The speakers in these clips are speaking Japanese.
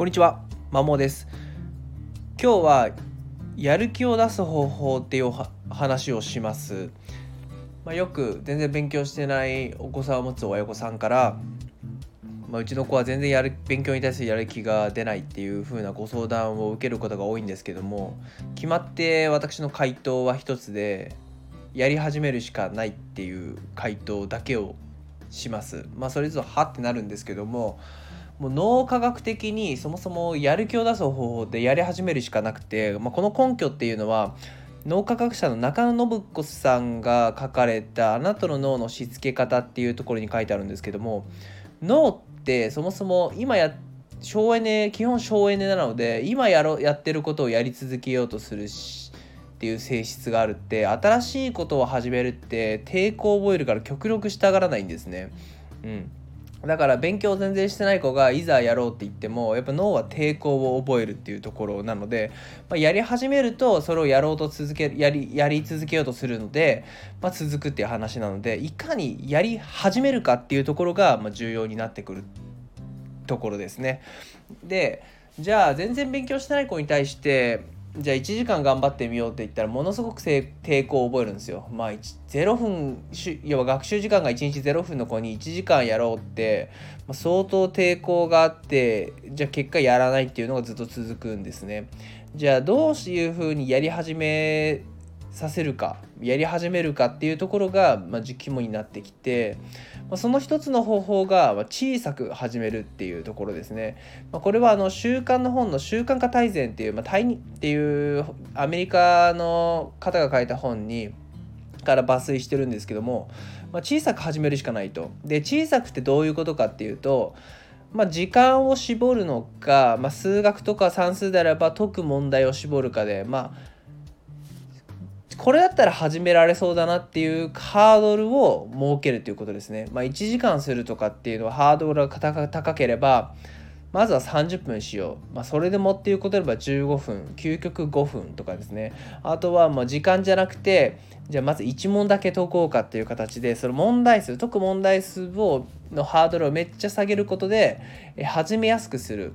こんにちは、まもです。今日はやる気を出す方法っていう話をします。まあ、よく全然勉強してないお子さんを持つ親御さんから、まあ、うちの子は全然やる勉強に対するやる気が出ないっていう風なご相談を受けることが多いんですけども決まって私の回答は一つでやり始めるしかないっていう回答だけをします。まあそれぞれはってなるんですけどももう脳科学的にそもそもやる気を出す方法でやり始めるしかなくて、まあ、この根拠っていうのは脳科学者の中野信子さんが書かれた「あなたの脳のしつけ方」っていうところに書いてあるんですけども脳ってそもそも今や省エネ基本省エネなので今やろやってることをやり続けようとするしっていう性質があるって新しいことを始めるって抵抗を覚えるから極力したがらないんですね。うんだから勉強全然してない子がいざやろうって言ってもやっぱ脳は抵抗を覚えるっていうところなので、まあ、やり始めるとそれをやろうと続けやりやり続けようとするので、まあ、続くっていう話なのでいかにやり始めるかっていうところが、ま、重要になってくるところですね。でじゃあ全然勉強してない子に対してじゃあ1時間頑張ってみようって言ったらものすごく抵抗を覚えるんですよ。まあ0分要は学習時間が1日0分の子に1時間やろうって、まあ、相当抵抗があってじゃあ結果やらないっていうのがずっと続くんですね。じゃあどういうふうにやり始めさせるかやり始めるかっていうところが、まあ、肝になってきて、まあ、その一つの方法がまあ小さく始めるっていうところですね。まあ、これはあの習慣の本の習慣化大全っていう、まあ、タイっていうアメリカの方が書いた本にから抜粋してるんですけども、まあ、小さく始めるしかないと。で小さくってどういうことかっていうとまあ、時間を絞るのか、まあ、数学とか算数であれば解く問題を絞るかで、まあ、これだったら始められそうだなっていうハードルを設けるということですね。まあ、1時間するとかっていうのはハードルが高ければまずは30分しよう。まあ、それでもっていうことであれば15分、究極5分とかですね。あとはま時間じゃなくて、じゃあまず1問だけ解こうかっていう形で、その問題数、解く問題数をのハードルをめっちゃ下げることで、え始めやすくする。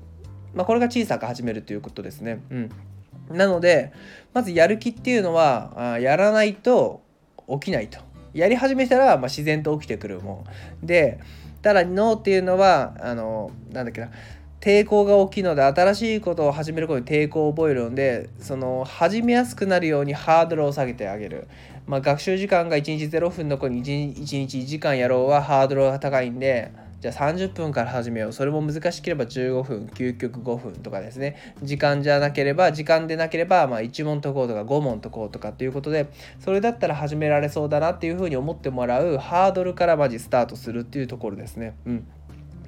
まあ、これが小さく始めるということですね。うん。なのでまずやる気っていうのはあやらないと起きないと。やり始めたら、まあ、自然と起きてくる。もんでただ脳っていうのはあのなんだっけな。抵抗が大きいので新しいことを始めることに抵抗を覚えるのでその始めやすくなるようにハードルを下げてあげる、まあ、学習時間が1日0分の子に 1, 1日1時間やろうはハードルが高いんでじゃあ30分から始めよう。それも難しければ15分究極5分とかですね。時間じゃなければ時間でなければまあ1問解こうとか5問解こうとかっていうことでそれだったら始められそうだなっていうふうに思ってもらうハードルからまずスタートするっていうところですね。うん。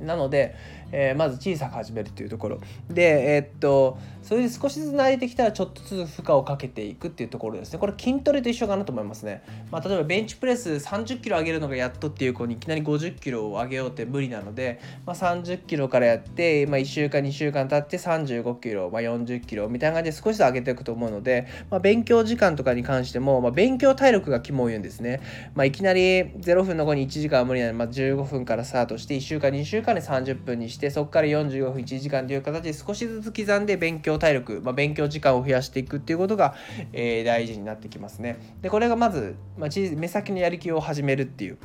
なので、えー、まず小さく始めるっていうところ。でえー、っとそれで少しずつ慣れてきたらちょっとずつ負荷をかけていくっていうところですね。これ筋トレと一緒かなと思いますね、まあ、例えばベンチプレス30キロ上げるのがやっとっていう子にいきなり50キロを上げようって無理なので、まあ、30キロからやって、まあ、1週間2週間経って35キロ、まあ、40キロみたいな感じで少しずつ上げていくと思うので、まあ、勉強時間とかに関しても、まあ、勉強体力が肝を言うんですね、まあ、いきなり0分の後に1時間は無理なので、まあ、15分からスタートして1週間2週間で30分にしてそこから45分1時間という形で少しずつ刻んで勉強体力、まあ、勉強時間を増やしていくっていうことが、えー、大事になってきますね。でこれがまず、まあ、目先のやる気を始めるっていう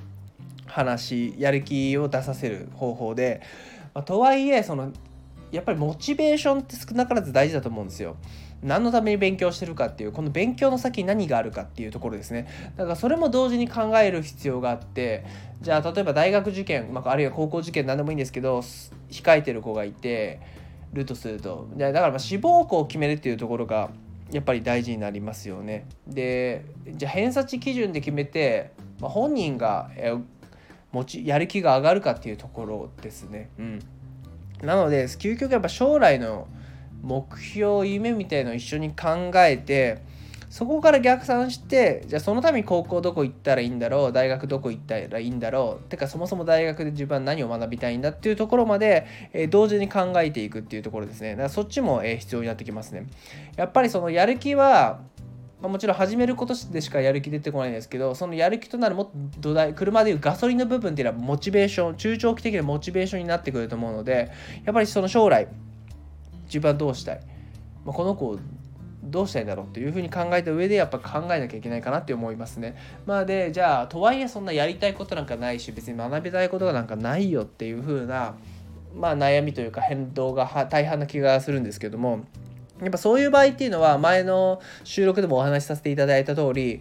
話やる気を出させる方法で、まあ、とはいえそのやっぱりモチベーションって少なからず大事だと思うんですよ。何のために勉強してるかっていうこの勉強の先に何があるかっていうところですね。だからそれも同時に考える必要があってじゃあ例えば大学受験、まあ、あるいは高校受験何でもいいんですけど控えてる子がいてるとすると。だからま志望校を決めるっていうところがやっぱり大事になりますよね。でじゃあ偏差値基準で決めて、まあ、本人が持ちやる気が上がるかっていうところですね。うん。なので究極やっぱ将来の目標夢みたいのを一緒に考えてそこから逆算してじゃあそのために高校どこ行ったらいいんだろう大学どこ行ったらいいんだろうてかそもそも大学で自分は何を学びたいんだっていうところまで、えー、同時に考えていくっていうところですね。だからそっちも、えー、必要になってきますね。やっぱりそのやる気はま、もちろん始めることでしかやる気出てこないんですけどそのやる気となるもっと土台車でいうガソリンの部分っていうのはモチベーション中長期的なモチベーションになってくると思うのでやっぱりその将来自分はどうしたい、まあ、この子をどうしたいんだろうっていうふうに考えた上でやっぱ考えなきゃいけないかなって思いますね。まあでじゃあとはいえそんなやりたいことなんかないし別に学びたいことがなんかないよっていうふうなまあ悩みというか変動が大半な気がするんですけどもやっぱそういう場合っていうのは前の収録でもお話しさせていただいた通り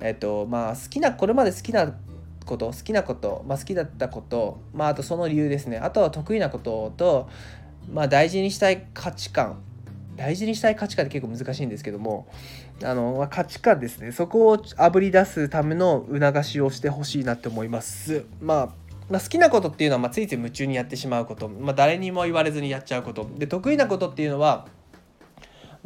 えっとまあ好きなこれまで好きなこと好きなこと、まあ、好きだったこと、まあ、あとその理由ですねあとは得意なことと、まあ、大事にしたい価値観。大事にしたい価値観って結構難しいんですけどもあの価値観ですね。そこをあぶり出すための促しをしてほしいなって思います。まあまあ、好きなことっていうのはまついつい夢中にやってしまうこと、まあ、誰にも言われずにやっちゃうこと。で得意なことっていうのは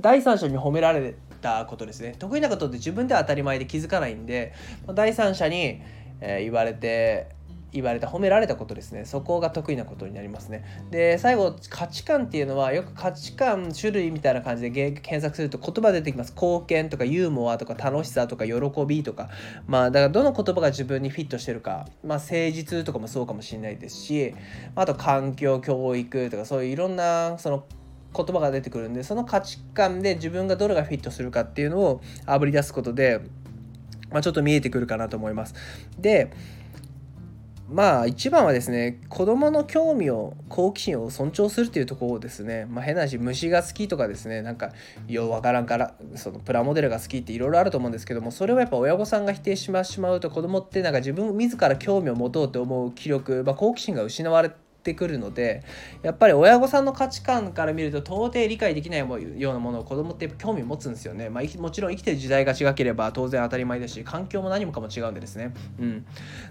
第三者に褒められたことですね。得意なことって自分では当たり前で気づかないんで、まあ、第三者に、えー、言われて言われた褒められたことですね。そこが得意なことになりますね。で最後価値観っていうのはよく価値観種類みたいな感じで検索すると言葉出てきます。貢献とかユーモアとか楽しさとか喜びとか。まあだからどの言葉が自分にフィットしてるか。まあ誠実とかもそうかもしれないですし。あと環境教育とかそういういろんなその言葉が出てくるんでその価値観で自分がどれがフィットするかっていうのをあぶり出すことで、まあ、ちょっと見えてくるかなと思います。でまあ一番はですね子どもの興味を好奇心を尊重するというところをですね、まあ、変な話虫が好きとかですねなんかようわからんからそのプラモデルが好きっていろいろあると思うんですけどもそれをやっぱ親御さんが否定してしまうと子どもってなんか自分自ら興味を持とうと思う気力、まあ、好奇心が失われてってくるのでやっぱり親御さんの価値観から見ると到底理解できないようなものを子供って興味持つんですよね、まあ、もちろん生きてる時代が違ければ当然当たり前だし環境も何もかも違うんでですね、うん、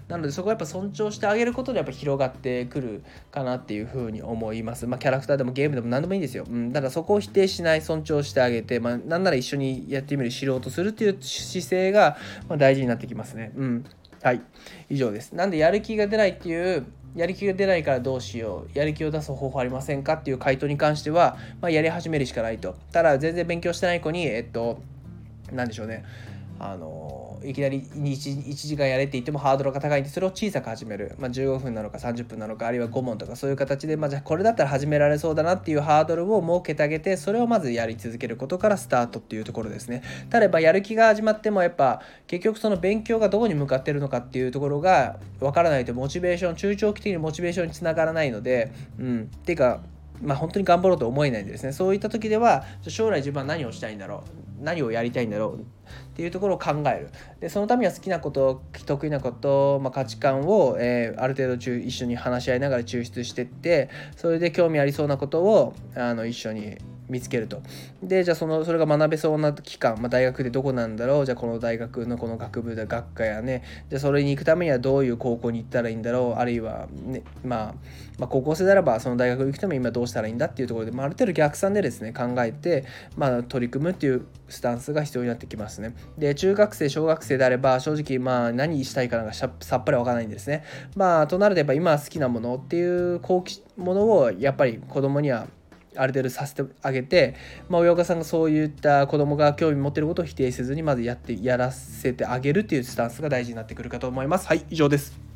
なのでそこはやっぱ尊重してあげることでやっぱ広がってくるかなっていうふうに思います。まあキャラクターでもゲームでも何でもいいんですよ、うん、だからそこを否定しない尊重してあげて、まあ、なんなら一緒にやってみる知ろうとするっていう姿勢が大事になってきますね。うん。はい。以上です。なんでやる気が出ないっていうやる気が出ないからどうしようやる気を出す方法ありませんか？っていう回答に関しては、まあ、やり始めるしかないと。ただ全然勉強してない子にえっと何でしょうね。あのいきなり 1, 1時間やれって言ってもハードルが高いんでそれを小さく始める、まあ、15分なのか30分なのかあるいは5問とかそういう形で、まあ、じゃあこれだったら始められそうだなっていうハードルを設けてあげてそれをまずやり続けることからスタートっていうところですね。ただばやる気が始まってもやっぱ結局その勉強がどこに向かってるのかっていうところがわからないとモチベーション中長期的にモチベーションにつながらないのでうん。っていうかまあ、本当に頑張ろうと思えないんですね。そういった時では将来自分は何をしたいんだろう。何をやりたいんだろうっていうところを考える。でそのためには好きなこと得意なこと、まあ、価値観を、えー、ある程度中一緒に話し合いながら抽出してってそれで興味ありそうなことをあの一緒に見つけると。でじゃあそのそれが学べそうな期間、まあ、大学でどこなんだろう？じゃあこの大学のこの学部で学科やねじゃあそれに行くためにはどういう高校に行ったらいいんだろう？あるいは、ねまあ、まあ高校生ならばその大学に行くために今どうしたらいいんだっていうところで、まあ、ある程度逆算でですね考えて、まあ、取り組むっていうスタンスが必要になってきますね。で中学生小学生であれば正直まあ何したいかなんかさっぱりわからないんですね。まあとなるとやっぱ今好きなものっていう好奇ものをやっぱり子供にはある程度させてあげて、まあ、親御さんがそういった子供が興味持ってることを否定せずにまずやってやらせてあげるっていうスタンスが大事になってくるかと思います。はい以上です。